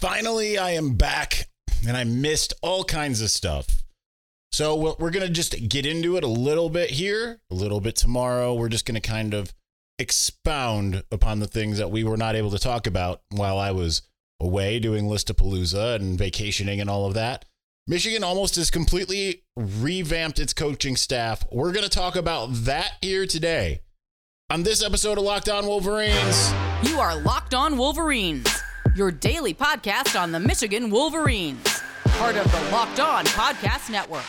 Finally, I am back and I missed all kinds of stuff. So we're going to just get into it a little bit here, a little bit tomorrow. We're just going to kind of expound upon the things that we were not able to talk about while I was away doing Listapalooza and vacationing and all of that. Michigan almost has completely revamped its coaching staff. We're going to talk about that here today on this episode of Locked On Wolverines. You are Locked On Wolverines, your daily podcast on the Michigan Wolverines, part of the Locked On Podcast Network.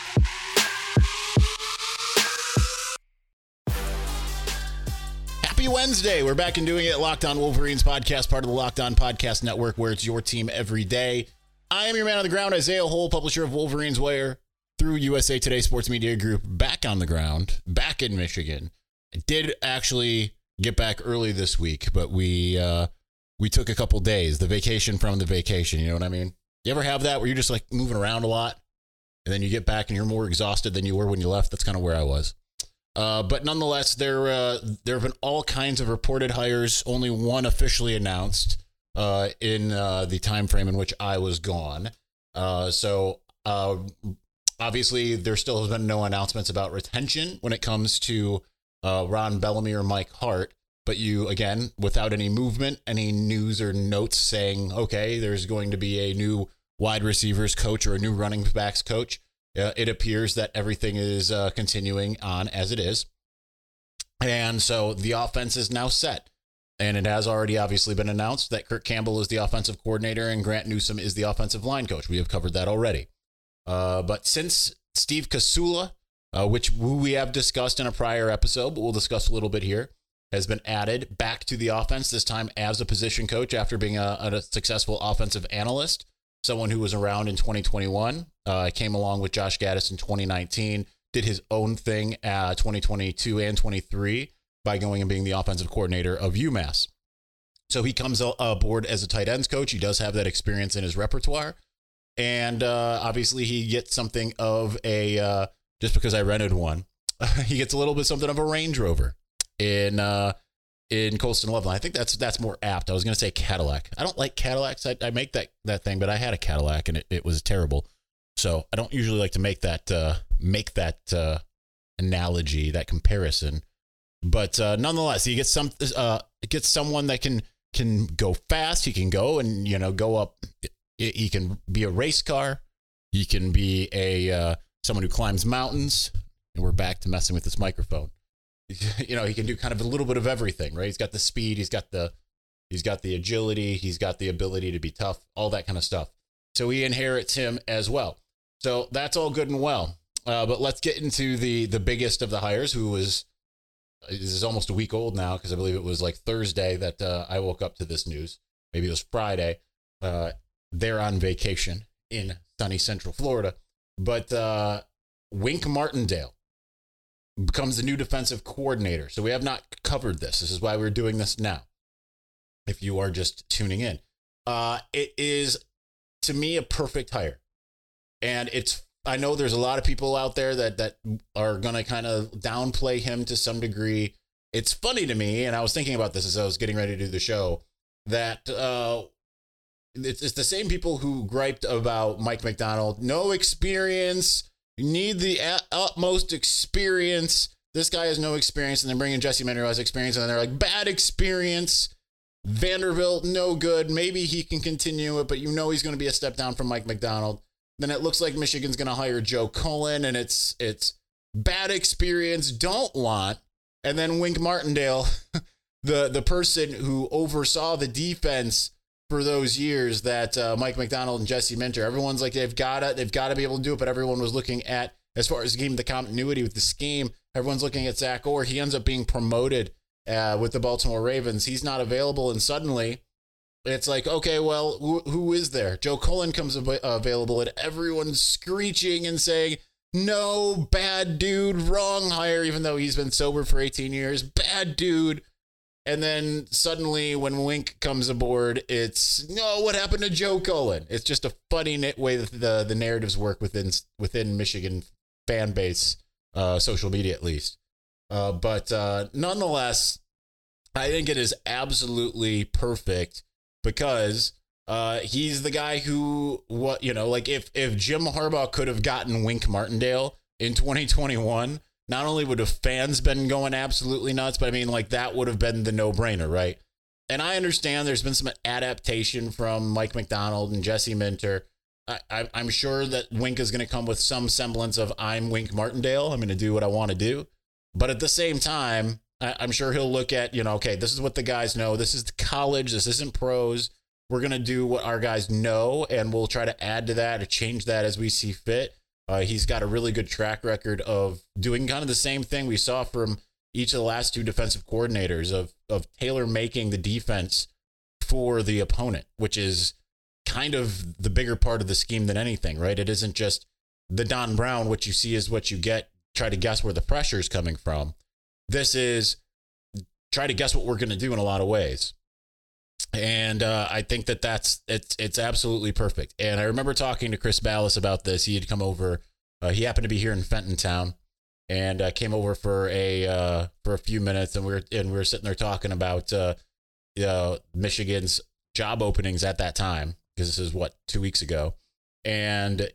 Happy Wednesday. We're back and doing it. Locked On Wolverines podcast, part of the Locked On Podcast Network, where it's your team every day. I am your man on the ground, Isaiah Hole, publisher of Wolverines Wire through USA Today Sports Media Group, back on the ground, back in Michigan. I did actually get back early this week, but we uh, we took a couple days, the vacation from the vacation. You know what I mean? You ever have that where you're just like moving around a lot, and then you get back and you're more exhausted than you were when you left? That's kind of where I was. Uh, but nonetheless, there uh, there have been all kinds of reported hires. Only one officially announced uh, in uh, the time frame in which I was gone. Uh, so uh, obviously, there still has been no announcements about retention when it comes to Ron Bellamy or Mike Hart. But you, again, without any movement, any news or notes saying, okay, there's going to be a new wide receivers coach or a new running backs coach, uh, it appears that everything is uh, continuing on as it is. And so the offense is now set. And it has already obviously been announced that Kirk Campbell is the offensive coordinator and Grant Newsome is the offensive line coach. We have covered that already. Uh, but since Steve Casula uh, which we have discussed in a prior episode, but we'll discuss a little bit here, has been added back to the offense, this time as a position coach after being a, a successful offensive analyst, someone who was around in 2021, uh, came along with Josh Gattis in 2019, did his own thing at 2022 and 23 by going and being the offensive coordinator of UMass. So he comes aboard as a tight ends coach. He does have that experience in his repertoire. And uh, obviously, he gets something of a uh, just because I rented one. he gets a little bit something of a Range Rover in uh, in Colston Loveland. I think that's that's more apt. I was going to say Cadillac. I don't like Cadillacs. I, I make that that thing, but I had a Cadillac and it, it was terrible. So I don't usually like to make that uh, make that uh, analogy, that comparison. But uh, nonetheless, you get some uh, gets someone that can can go fast. He can go and you know go up. He can be a race car. He can be a uh, someone who climbs mountains, and we're back to messing with this microphone. you know, he can do kind of a little bit of everything, right? He's got the speed, he's got the he's got the agility, he's got the ability to be tough, all that kind of stuff. So he inherits him as well. So that's all good and well. Uh, but let's get into the the biggest of the hires, who was this is almost a week old now because I believe it was like Thursday that uh, I woke up to this news. Maybe it was Friday. Uh, they're on vacation in sunny Central Florida. But uh, Wink Martindale becomes the new defensive coordinator. So we have not covered this. This is why we're doing this now. If you are just tuning in, uh, it is to me a perfect hire, and it's. I know there's a lot of people out there that that are to kind of downplay him to some degree. It's funny to me, and I was thinking about this as I was getting ready to do the show. That uh, it's, it's the same people who griped about Mike Macdonald, No experience. You need the utmost experience. This guy has no experience, and then bringing Jesse Minter who has experience, and they're like bad experience. Vanderbilt, no good. Maybe he can continue it, but you know he's going to be a step down from Mike Macdonald. Then it looks like Michigan's going to hire Joe Cullen, and it's it's bad experience. Don't want. And then Wink Martindale, the the person who oversaw the defense for those years that uh, Mike Macdonald and Jesse Minter, everyone's like they've got to they've got to be able to do it, but everyone was looking at as far as the game, the continuity with the scheme. Everyone's looking at Zach Orr. He ends up being promoted uh, with the Baltimore Ravens. He's not available, and suddenly it's like, okay, well, who, who is there? Joe Cullen comes av- available, and everyone's screeching and saying, "No, bad dude, wrong hire." Even though he's been sober for 18 years, bad dude. And then suddenly, when Wink comes aboard, it's no. What happened to Joe Cullen? It's just a funny way that the the narratives work within within Michigan fan base, uh, social media at least. Uh, but uh, nonetheless, I think it is absolutely perfect because Uh, he's the guy who, what you know, like if if Jim Harbaugh could have gotten Wink Martindale in 2021, not only would have fans been going absolutely nuts, but I mean, like that would have been the no brainer, right? And I understand there's been some adaptation from Mike Macdonald and Jesse Minter. I, am sure that Wink is going to come with some semblance of I'm Wink Martindale. I'm going to do what I want to do. But at the same time, I, I'm sure he'll look at, you know, okay, this is what the guys know. This is college. This isn't pros. We're going to do what our guys know, and we'll try to add to that or change that as we see fit. Uh, he's got a really good track record of doing kind of the same thing we saw from each of the last two defensive coordinators of of tailor making the defense for the opponent, which is kind of the bigger part of the scheme than anything, right? It isn't just the Don Brown, what you see is what you get. Try to guess where the pressure is coming from. This is try to guess what we're going to do in a lot of ways. And uh, I think that that's it's it's absolutely perfect. And I remember talking to Chris Balas about this. He had come over. Uh, he happened to be here in Fenton Town, and uh, came over for a uh, for a few minutes, and we were and we were sitting there talking about uh, Michigan's job openings at that time because this is what two weeks ago, and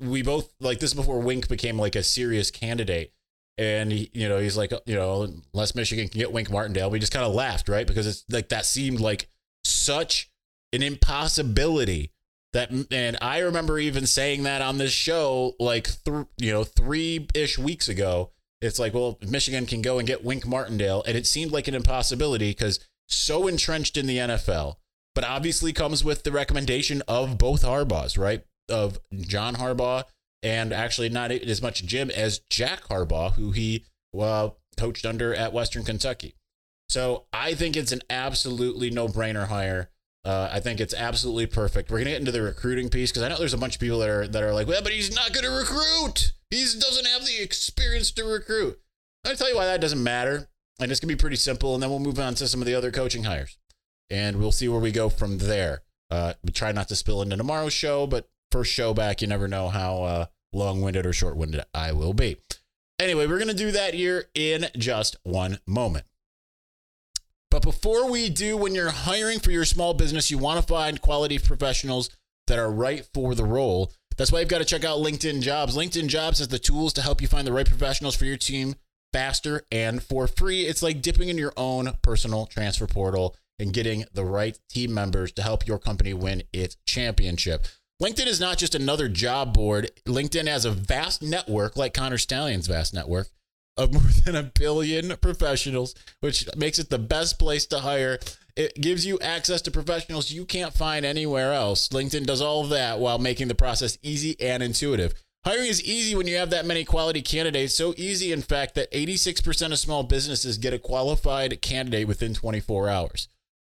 we both like this before Wink became like a serious candidate. And he, you know, he's like, you know, unless Michigan can get Wink Martindale, we just kind of laughed, right? Because it's like that seemed like such an impossibility that and I remember even saying that on this show like th- you know 3ish weeks ago it's like well Michigan can go and get Wink Martindale and it seemed like an impossibility cuz so entrenched in the NFL but obviously comes with the recommendation of both Harbaughs right of John Harbaugh and actually not as much Jim as Jack Harbaugh who he well coached under at Western Kentucky so I think it's an absolutely no-brainer hire uh, I think it's absolutely perfect. We're gonna get into the recruiting piece because I know there's a bunch of people that are that are like, well, but he's not gonna recruit. He doesn't have the experience to recruit. I'll tell you why that doesn't matter, and it's gonna be pretty simple. And then we'll move on to some of the other coaching hires, and we'll see where we go from there. Uh, we try not to spill into tomorrow's show, but first show back, you never know how uh, long-winded or short-winded I will be. Anyway, we're gonna do that here in just one moment. But before we do, when you're hiring for your small business, you want to find quality professionals that are right for the role. That's why you've got to check out LinkedIn Jobs. LinkedIn Jobs has the tools to help you find the right professionals for your team faster and for free. It's like dipping in your own personal transfer portal and getting the right team members to help your company win its championship. LinkedIn is not just another job board. LinkedIn has a vast network, like Connor Stalions' vast network, of more than a billion professionals, which makes it the best place to hire. It gives you access to professionals you can't find anywhere else. LinkedIn does all of that while making the process easy and intuitive. Hiring is easy when you have that many quality candidates. So easy, in fact, that 86% of small businesses get a qualified candidate within 24 hours.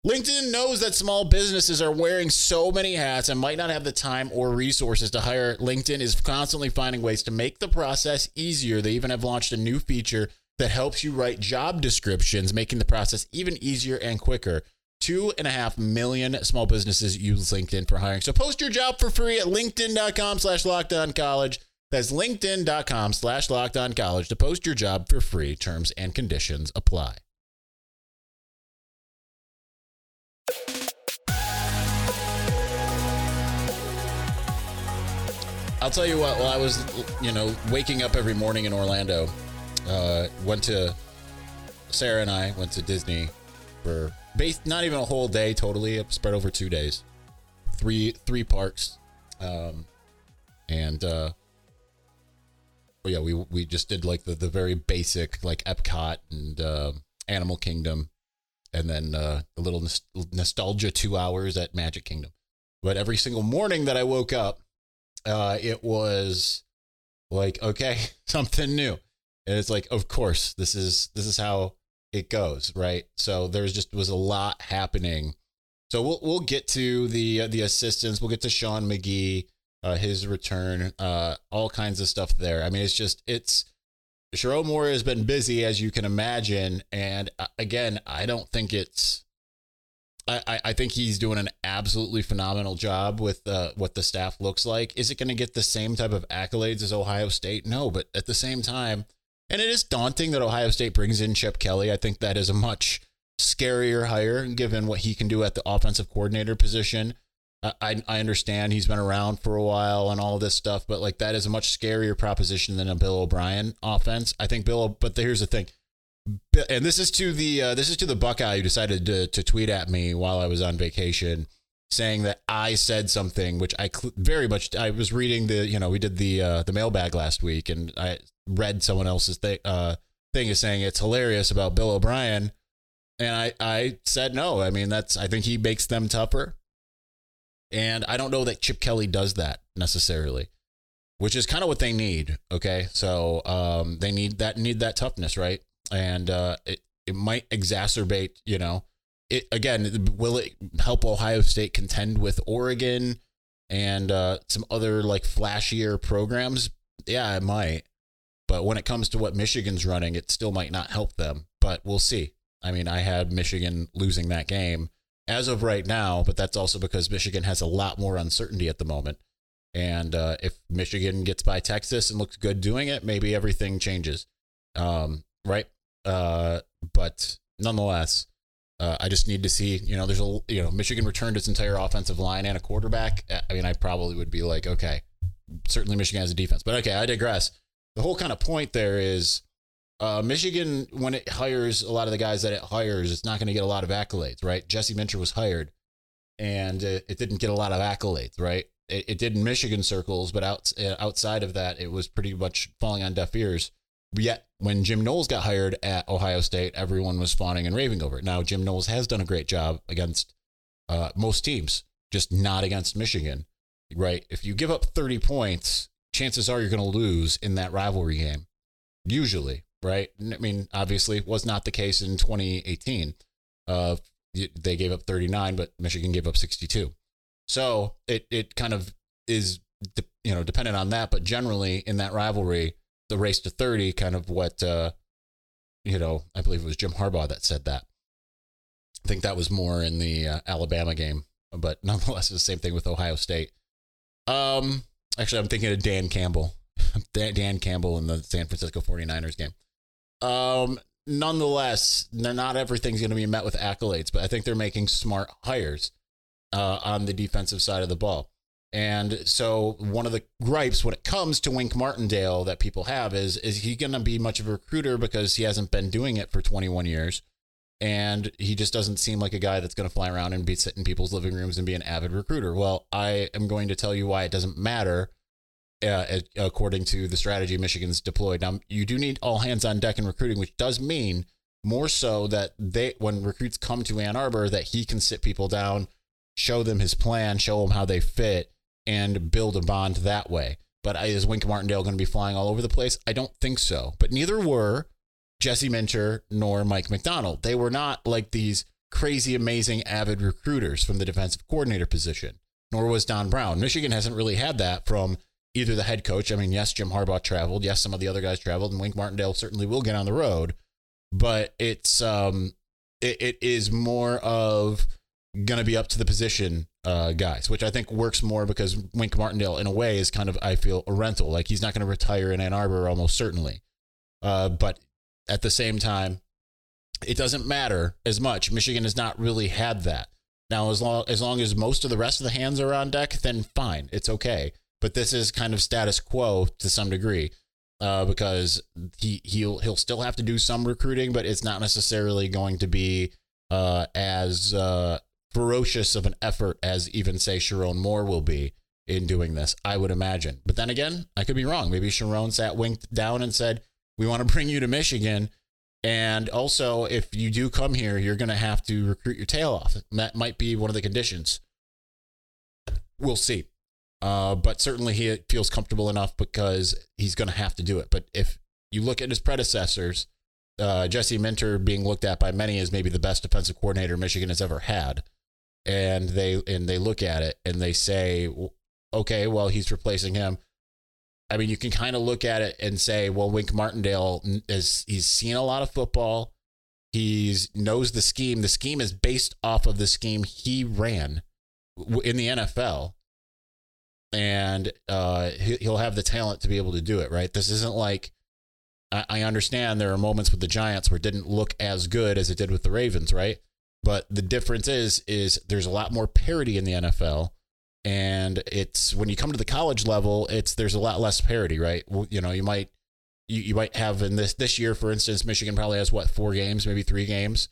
LinkedIn knows that small businesses are wearing so many hats and might not have the time or resources to hire. LinkedIn is constantly finding ways to make the process easier. They even have launched a new feature that helps you write job descriptions, making the process even easier and quicker. Two and a half million small businesses use LinkedIn for hiring. So post your job for free at LinkedIn.com slash locked on college. That's LinkedIn.com slash locked on college to post your job for free. Terms and conditions apply. I'll tell you what. While I was, you know, waking up every morning in Orlando, uh, went to Sarah and I went to Disney for base, not even a whole day totally, spread over two days, three three parks, um, and uh, well, yeah, we we just did like the the very basic like Epcot and uh, Animal Kingdom, and then uh, a little nostalgia two hours at Magic Kingdom. But every single morning that I woke up, uh, it was like okay something new. And it's like of course this is this is how it goes right? So there's just was a lot happening. So we'll we'll get to the uh, the assistants. We'll get to Sean Magee uh, his return uh, all kinds of stuff there. I mean it's just it's Sherrone Moore has been busy as you can imagine. And uh, again i don't think it's I, I think he's doing an absolutely phenomenal job with uh, what the staff looks like. Is it going to get the same type of accolades as Ohio State? No, but at the same time, and it is daunting that Ohio State brings in Chip Kelly. I think that is a much scarier hire given what he can do at the offensive coordinator position. I, I understand he's been around for a while and all this stuff, but like that is a much scarier proposition than a Bill O'Brien offense. I think Bill, but here's the thing, and this is to the uh, this is to the Buckeye who decided to to tweet at me while I was on vacation, saying that I said something which I cl- very much I was reading the you know we did the uh, the mailbag last week and I read someone else's thing uh, thing is saying it's hilarious about Bill O'Brien, and I I said no. I mean that's I think he makes them tougher. And I don't know that Chip Kelly does that necessarily, which is kind of what they need. Okay. So um, they need that, need that toughness, right? And uh, it, it might exacerbate, you know, it again, will it help Ohio State contend with Oregon and uh, some other like flashier programs? Yeah, it might. But when it comes to what Michigan's running, it still might not help them. But we'll see. I mean, I had Michigan losing that game as of right now, but that's also because Michigan has a lot more uncertainty at the moment. And uh, if Michigan gets by Texas and looks good doing it, maybe everything changes. Um, right? Uh, but nonetheless, uh, I just need to see, you know, there's a, you know, Michigan returned its entire offensive line and a quarterback. I mean, I probably would be like, okay, certainly Michigan has a defense. But okay, I digress. The whole kind of point there is uh, Michigan, when it hires a lot of the guys that it hires, it's not going to get a lot of accolades, right? Jesse Minter was hired, and it, it didn't get a lot of accolades, right? It, it did in Michigan circles, but out, uh, outside of that, it was pretty much falling on deaf ears. Yet, when Jim Knowles got hired at Ohio State, everyone was fawning and raving over it. Now, Jim Knowles has done a great job against uh, most teams, just not against Michigan, right? If you give up 30 points, chances are you're going to lose in that rivalry game, usually, right? I mean, obviously, was not the case in 2018. Uh, they gave up 39, but Michigan gave up 62. So it it kind of is you know dependent on that, but generally in that rivalry, the race to 30, kind of what uh, you know, I believe it was Jim Harbaugh that said that. I think that was more in the uh, Alabama game, but nonetheless, it's the same thing with Ohio State. Um, actually, I'm thinking of Dan Campbell, Dan Campbell in the San Francisco 49ers game. Um, nonetheless, they're not everything's going to be met with accolades, but I think they're making smart hires uh, on the defensive side of the ball. And so one of the gripes when it comes to Wink Martindale that people have is is he going to be much of a recruiter because he hasn't been doing it for 21 years and he just doesn't seem like a guy that's going to fly around and be sitting in people's living rooms and be an avid recruiter. Well, I am going to tell you why it doesn't matter uh, according to the strategy Michigan's deployed. Now, you do need all hands on deck in recruiting, which does mean more so that they, when recruits come to Ann Arbor, that he can sit people down, show them his plan, show them how they fit, and build a bond that way. But is Wink Martindale going to be flying all over the place? I don't think so. But neither were Jesse Minter nor Mike Macdonald. They were not like these crazy, amazing, avid recruiters from the defensive coordinator position, nor was Don Brown. Michigan hasn't really had that from either the head coach. I mean, yes, Jim Harbaugh traveled. Yes, some of the other guys traveled, and Wink Martindale certainly will get on the road. But it's um, it, it is more of gonna be up to the position uh, guys, which I think works more because Wink Martindale, in a way, is kind of I feel a rental. Like he's not going to retire in Ann Arbor almost certainly. Uh, but at the same time, it doesn't matter as much. Michigan has not really had that. Now, as long as long as most of the rest of the hands are on deck, then fine, it's okay but this is kind of status quo to some degree uh, because he he'll he'll still have to do some recruiting, but it's not necessarily going to be uh, as uh, ferocious of an effort as even say Sherrone Moore will be in doing this. I would imagine, but then again, I could be wrong. Maybe Sherrone sat winked down and said, "We want to bring you to Michigan." And also, if you do come here, you're going to have to recruit your tail off. that might be one of the conditions. We'll see. Uh, but certainly he feels comfortable enough because he's going to have to do it. But if you look at his predecessors, uh, Jesse Minter being looked at by many as maybe the best defensive coordinator Michigan has ever had, and they and they look at it and they say, okay, well he's replacing him. I mean, you can kind of look at it and say, well, Wink Martindale is he's seen a lot of football. He's knows the scheme. The scheme is based off of the scheme he ran in the NFL and uh, he'll have the talent to be able to do it. Right. This isn't like I, I understand there are moments with the Giants where it didn't look as good as it did with the Ravens, right? But the difference is, is there's a lot more parity in the NFL, and it's when you come to the college level, it's there's a lot less parity, right? Well, you know, you might you, you might have in this this year, for instance, Michigan probably has what four games, maybe three games,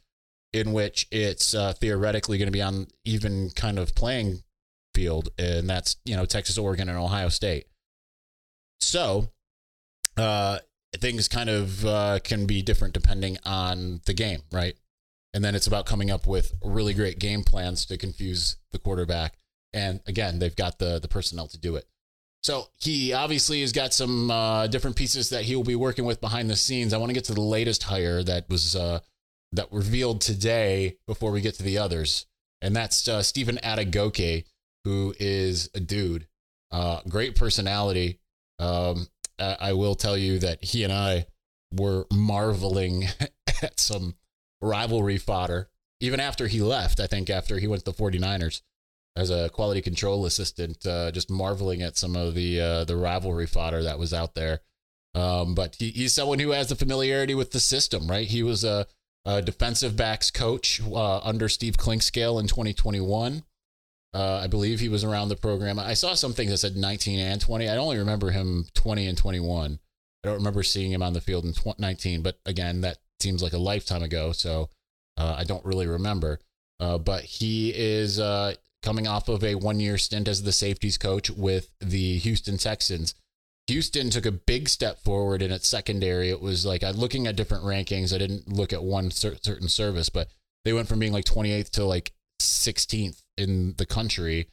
in which it's uh, theoretically going to be on even kind of playing field, and that's you know Texas, Oregon, and Ohio State. So, uh, things kind of uh, can be different depending on the game, right? And then it's about coming up with really great game plans to confuse the quarterback. And again, they've got the the personnel to do it. So he obviously has got some uh, different pieces that he will be working with behind the scenes. I want to get to the latest hire that was uh, that revealed today before we get to the others, and that's uh, Stephen Adegoke, who is a dude, uh, great personality. Um, I will tell you that he and I were marveling at some rivalry fodder even after he left. I think after he went to the 49ers as a quality control assistant, uh, just marveling at some of the uh, the rivalry fodder that was out there. Um, but he, he's someone who has the familiarity with the system, right? He was a, a defensive backs coach uh, under Steve Clinkscale in 2021. Uh, I believe he was around the program. I saw something that said 19 and 20. I only remember him 20 and 21. I don't remember seeing him on the field in 19, but again, that seems like a lifetime ago. So uh, I don't really remember. Uh, but he is uh, coming off of a one year stint as the safeties coach with the Houston Texans. Houston took a big step forward in its secondary. It was like looking at different rankings. I didn't look at one certain service, but they went from being like 28th to like 16th in the country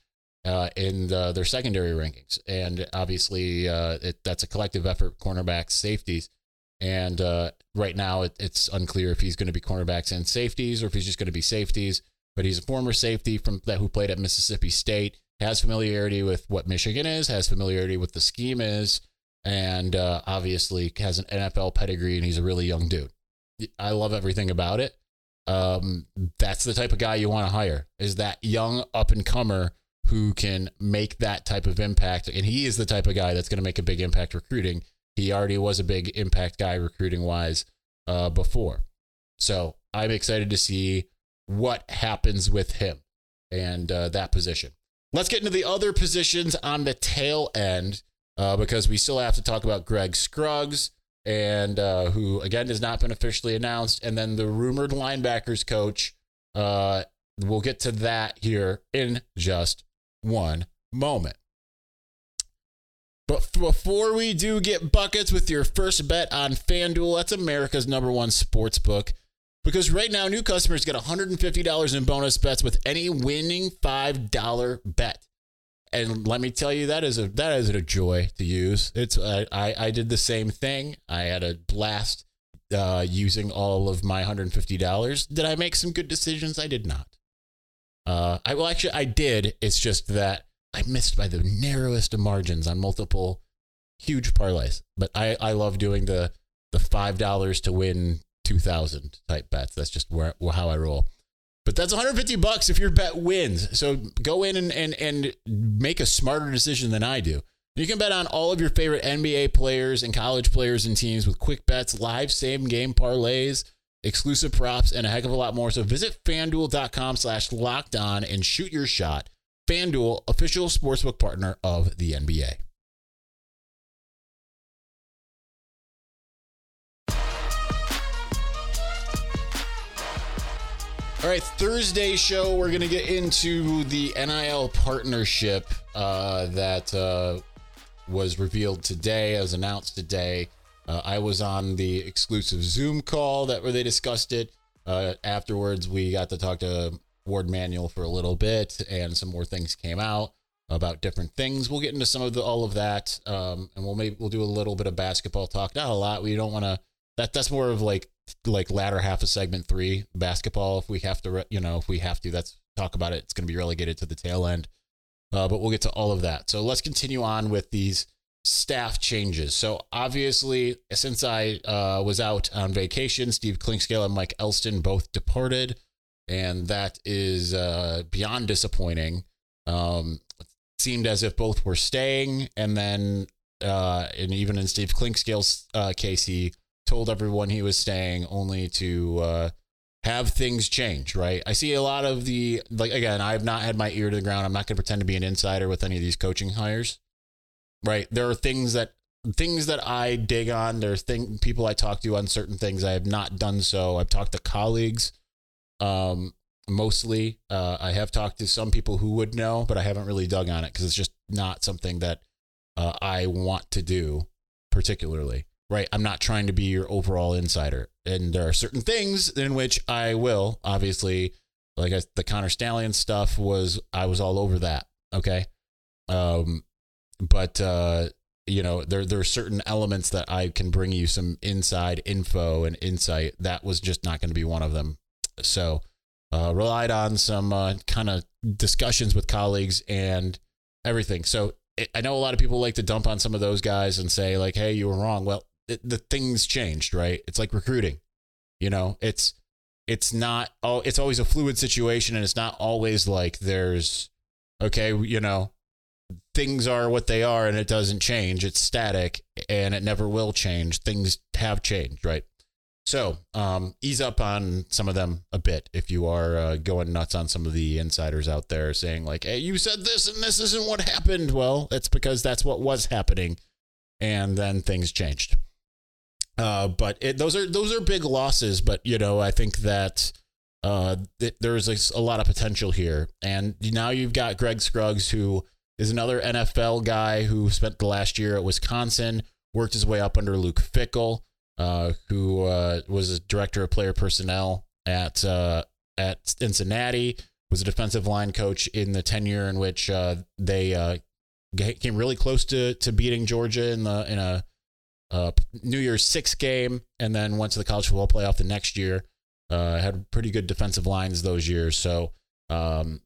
uh, in the, their secondary rankings. And obviously, uh, it, that's a collective effort, cornerbacks, safeties. And uh, right now, it, it's unclear if he's going to be cornerbacks and safeties or if he's just going to be safeties. But he's a former safety from that who played at Mississippi State, has familiarity with what Michigan is, has familiarity with the scheme is, and uh, obviously has an NFL pedigree. And he's a really young dude. I love everything about it um, that's the type of guy you want to hire is that young up and comer who can make that type of impact. And he is the type of guy that's going to make a big impact recruiting. He already was a big impact guy recruiting wise uh, before. So I'm excited to see what happens with him and uh, that position. Let's get into the other positions on the tail end uh, because we still have to talk about Greg Scruggs and uh, who again has not been officially announced. And then the rumored linebackers coach. Uh, we'll get to that here in just one moment. But before we do get buckets with your first bet on FanDuel, that's America's number one sports book. Because right now, new customers get $150 in bonus bets with any winning $5 bet and let me tell you that is a that is a joy to use. It's I I, I did the same thing. I had a blast uh, using all of my hundred and fifty dollars. Did I make some good decisions? I did not. Uh, I well actually I did. It's just that I missed by the narrowest of margins on multiple huge parlays. But I I love doing the the five dollars to win two thousand type bets. That's just where how I roll. But that's 150 bucks if your bet wins. So go in and, and, and make a smarter decision than I do. You can bet on all of your favorite NBA players and college players and teams with quick bets, live same game parlays, exclusive props, and a heck of a lot more. So visit fanduel.com slash locked on and shoot your shot. FanDuel, official sportsbook partner of the NBA. All right, Thursday show, we're going to get into the NIL partnership uh, that uh, was revealed today, as announced today. Uh, I was on the exclusive Zoom call that where they discussed it. Uh, afterwards, we got to talk to Warde Manuel for a little bit, and some more things came out about different things. We'll get into some of the, all of that, um, and we'll maybe we'll do a little bit of basketball talk. Not a lot. We don't want to. That that's more of like like latter half of segment three basketball. If we have to, you know, if we have to, that's talk about it. It's going to be relegated to the tail end. Uh, but we'll get to all of that. So let's continue on with these staff changes. So obviously, since I uh, was out on vacation, Steve Clinkscale and Mike Elston both departed, and that is uh, beyond disappointing. Um, seemed as if both were staying, and then uh, and even in Steve Clinkscale's uh, case, he told everyone he was staying, only to uh, have things change. Right? I see a lot of the like again. I have not had my ear to the ground. I'm not going to pretend to be an insider with any of these coaching hires. Right? There are things that things that I dig on. There's thing people I talk to on certain things. I have not done so. I've talked to colleagues. Um, mostly. Uh, I have talked to some people who would know, but I haven't really dug on it because it's just not something that uh, I want to do particularly. Right. I'm not trying to be your overall insider. And there are certain things in which I will, obviously, like I, the Connor Stallion stuff was, I was all over that. Okay. Um, but, uh, you know, there, there are certain elements that I can bring you some inside info and insight. That was just not going to be one of them. So, uh, relied on some uh, kind of discussions with colleagues and everything. So it, I know a lot of people like to dump on some of those guys and say like, "Hey, you were wrong." Well, it, the things changed, right? It's like recruiting. You know, it's it's not oh, it's always a fluid situation, and it's not always like there's okay, you know, things are what they are, and it doesn't change. It's static, and it never will change. Things have changed, right? So um, ease up on some of them a bit if you are uh, going nuts on some of the insiders out there saying like, "Hey, you said this and this isn't what happened." Well, it's because that's what was happening, and then things changed. Uh, but it, those are those are big losses. But you know, I think that uh, it, there's a, a lot of potential here, and now you've got Greg Scruggs, who is another NFL guy who spent the last year at Wisconsin, worked his way up under Luke Fickell uh, who uh, was a director of player personnel at uh, at Cincinnati, was a defensive line coach in the tenure in which uh, they uh, came really close to to beating Georgia in the in a New Year's Six game, and then went to the college football playoff the next year. Uh, had pretty good defensive lines those years, so um,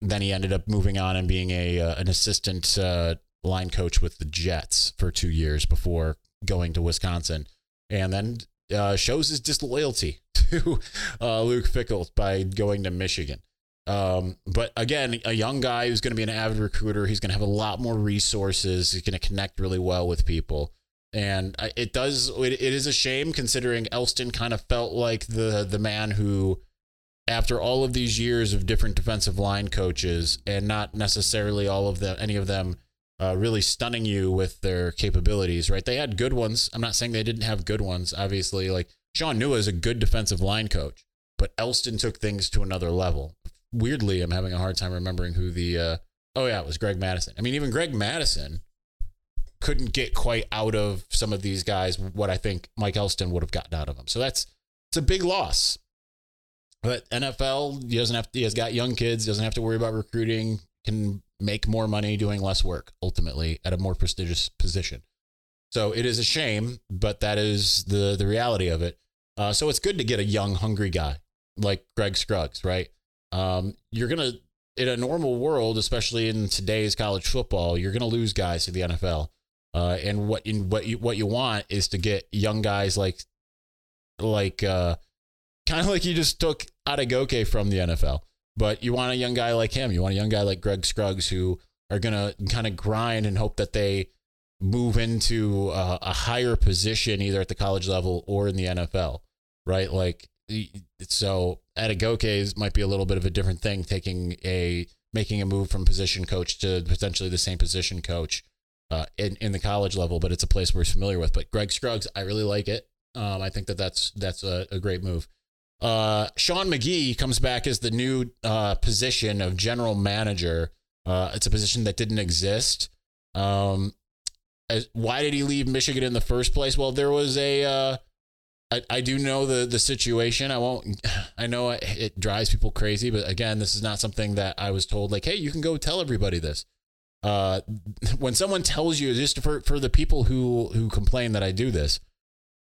then he ended up moving on and being a an assistant line coach with the Jets for two years before going to Wisconsin and then uh, shows his disloyalty to uh, Luke Fickell by going to Michigan. Um, but again, a young guy who's going to be an avid recruiter. He's going to have a lot more resources. He's going to connect really well with people. And it does, it, it is a shame considering Elston kind of felt like the, the man who, after all of these years of different defensive line coaches and not necessarily all of them, any of them uh, really stunning you with their capabilities, right? They had good ones. I'm not saying they didn't have good ones. Obviously, like Shaun Nua is a good defensive line coach, but Elston took things to another level. Weirdly, I'm having a hard time remembering who the. Uh, oh yeah, it was Greg Mattison. I mean, even Greg Mattison couldn't get quite out of some of these guys what I think Mike Elston would have gotten out of them. So that's it's a big loss. But NFL, he doesn't have to, he has got young kids, doesn't have to worry about recruiting, can make more money doing less work ultimately at a more prestigious position. So it is a shame, but that is the the reality of it. Uh, so it's good to get a young, hungry guy like Greg Scruggs, right? Um, you're gonna in a normal world, especially in today's college football, you're gonna lose guys to the NFL. Uh, and what in what you what you want is to get young guys like like uh, kind of like you just took Adegoke from the NFL. But you want a young guy like him. You want a young guy like Greg Scruggs who are going to kind of grind and hope that they move into a, a higher position either at the college level or in the NFL, right? Like, so Adegoke's might be a little bit of a different thing, taking a making a move from position coach to potentially the same position coach uh, in in the college level, but it's a place we're familiar with. But Greg Scruggs, I really like it. Um, I think that that's that's a, a great move. Uh, Sean Magee comes back as the new uh, position of general manager. Uh, it's a position that didn't exist. Um, as, why did he leave Michigan in the first place? Well, there was a. Uh, I, I do know the the situation. I won't. I know it, it drives people crazy, but again, this is not something that I was told. Like, hey, you can go tell everybody this. Uh, when someone tells you, just for for the people who who complain that I do this,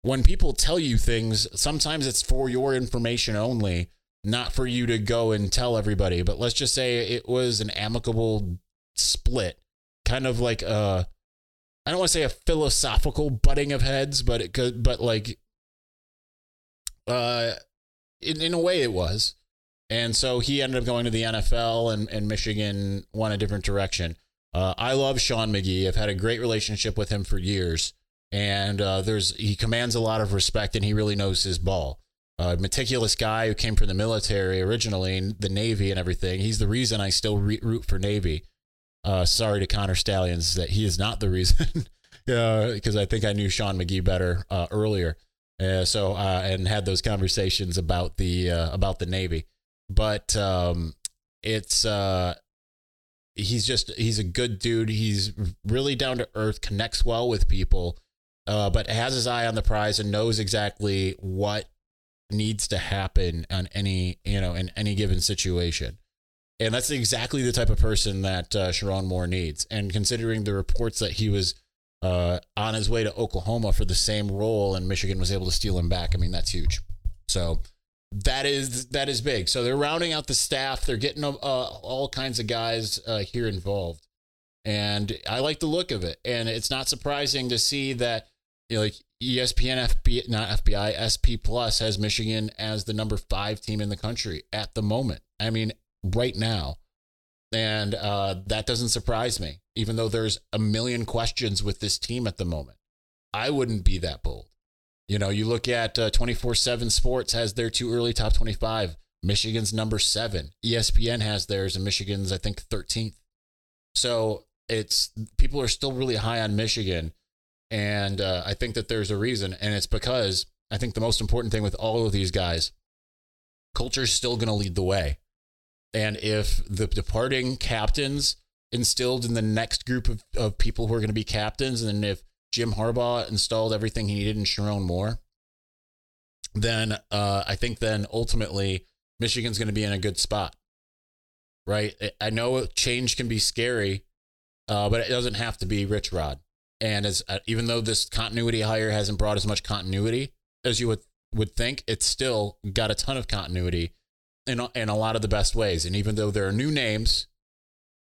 when people tell you things, sometimes it's for your information only, not for you to go and tell everybody. But let's just say it was an amicable split, kind of like a, I don't want to say a philosophical butting of heads, but it could, but like, uh, in, in a way it was. And so he ended up going to the NFL and, and Michigan went a different direction. Uh, I love Sean Magee. I've had a great relationship with him for years. And uh, there's he commands a lot of respect, and he really knows his ball. Uh, meticulous guy who came from the military originally, and the Navy and everything. He's the reason I still re- root for Navy. Uh, sorry to Connor Stalions that he is not the reason, because I think I knew Sean Magee better uh, earlier. Uh, so uh, and had those conversations about the uh, about the Navy, but um, it's uh, he's just he's a good dude. He's really down to earth, connects well with people, uh, but has his eye on the prize and knows exactly what needs to happen on any you know in any given situation. And that's exactly the type of person that uh, Sherrone Moore needs. And considering the reports that he was uh, on his way to Oklahoma for the same role, and Michigan was able to steal him back, I mean that's huge. So that is that is big. So they're rounding out the staff. They're getting uh, all kinds of guys uh, here involved, and I like the look of it. And it's not surprising to see that you know, like ESPN FB not FBI SP Plus has Michigan as the number five team in the country at the moment. I mean, right now, and uh, that doesn't surprise me. Even though there's a million questions with this team at the moment, I wouldn't be that bold. You know, you look at uh, 24 7 Sports has their two early top 25. Michigan's number seven. ESPN has theirs, and Michigan's, I think, 13th. So it's people are still really high on Michigan. And uh, I think that there's a reason. And it's because I think the most important thing with all of these guys, culture is still going to lead the way. And if the departing captains instilled in the next group of, of people who are going to be captains, and if Jim Harbaugh installed everything he needed in Sherrone Moore, then uh, I think then ultimately Michigan's going to be in a good spot. Right? I know change can be scary, uh, but it doesn't have to be Rich Rod. And as uh, even though this continuity hire hasn't brought as much continuity as you would would think, it's still got a ton of continuity in in a lot of the best ways. And even though there are new names,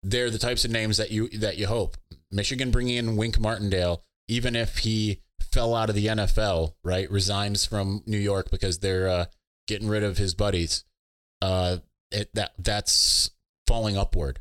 they're the types of names that you that you hope. Michigan bringing in Wink Martindale even if he fell out of the NFL, right, resigns from New York because they're uh, getting rid of his buddies, uh, it, that that's falling upward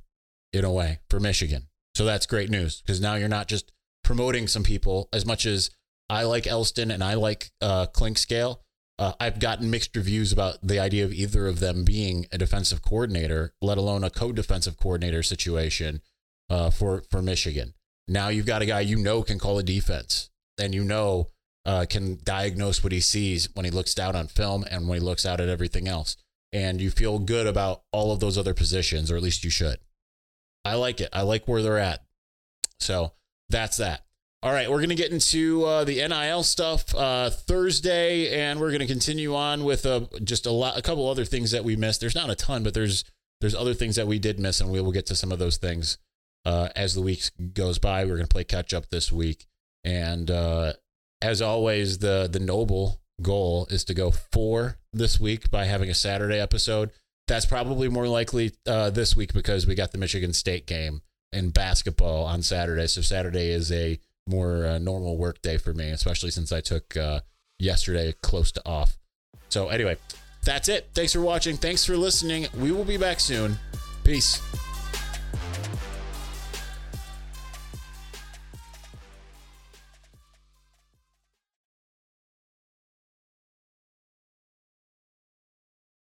in a way for Michigan. So that's great news because now you're not just promoting some people as much as I like Elston and I like uh, Clinkscale. Uh, I've gotten mixed reviews about the idea of either of them being a defensive coordinator, let alone a co-defensive coordinator situation uh, for for Michigan. Now you've got a guy you know can call a defense and you know uh, can diagnose what he sees when he looks down on film and when he looks out at everything else. And you feel good about all of those other positions, or at least you should. I like it. I like where they're at. So that's that. All right, we're going to get into uh, the NIL stuff uh, Thursday, and we're going to continue on with uh, just a lot, a couple other things that we missed. There's not a ton, but there's there's other things that we did miss, and we will get to some of those things uh, as the week goes by. We're going to play catch up this week, and uh, as always, the the noble goal is to go four this week by having a Saturday episode. That's probably more likely uh, this week because we got the Michigan State game in basketball on Saturday. So Saturday is a more uh, normal work day for me, especially since I took uh, yesterday close to off. So anyway, that's it. Thanks for watching. Thanks for listening. We will be back soon. Peace.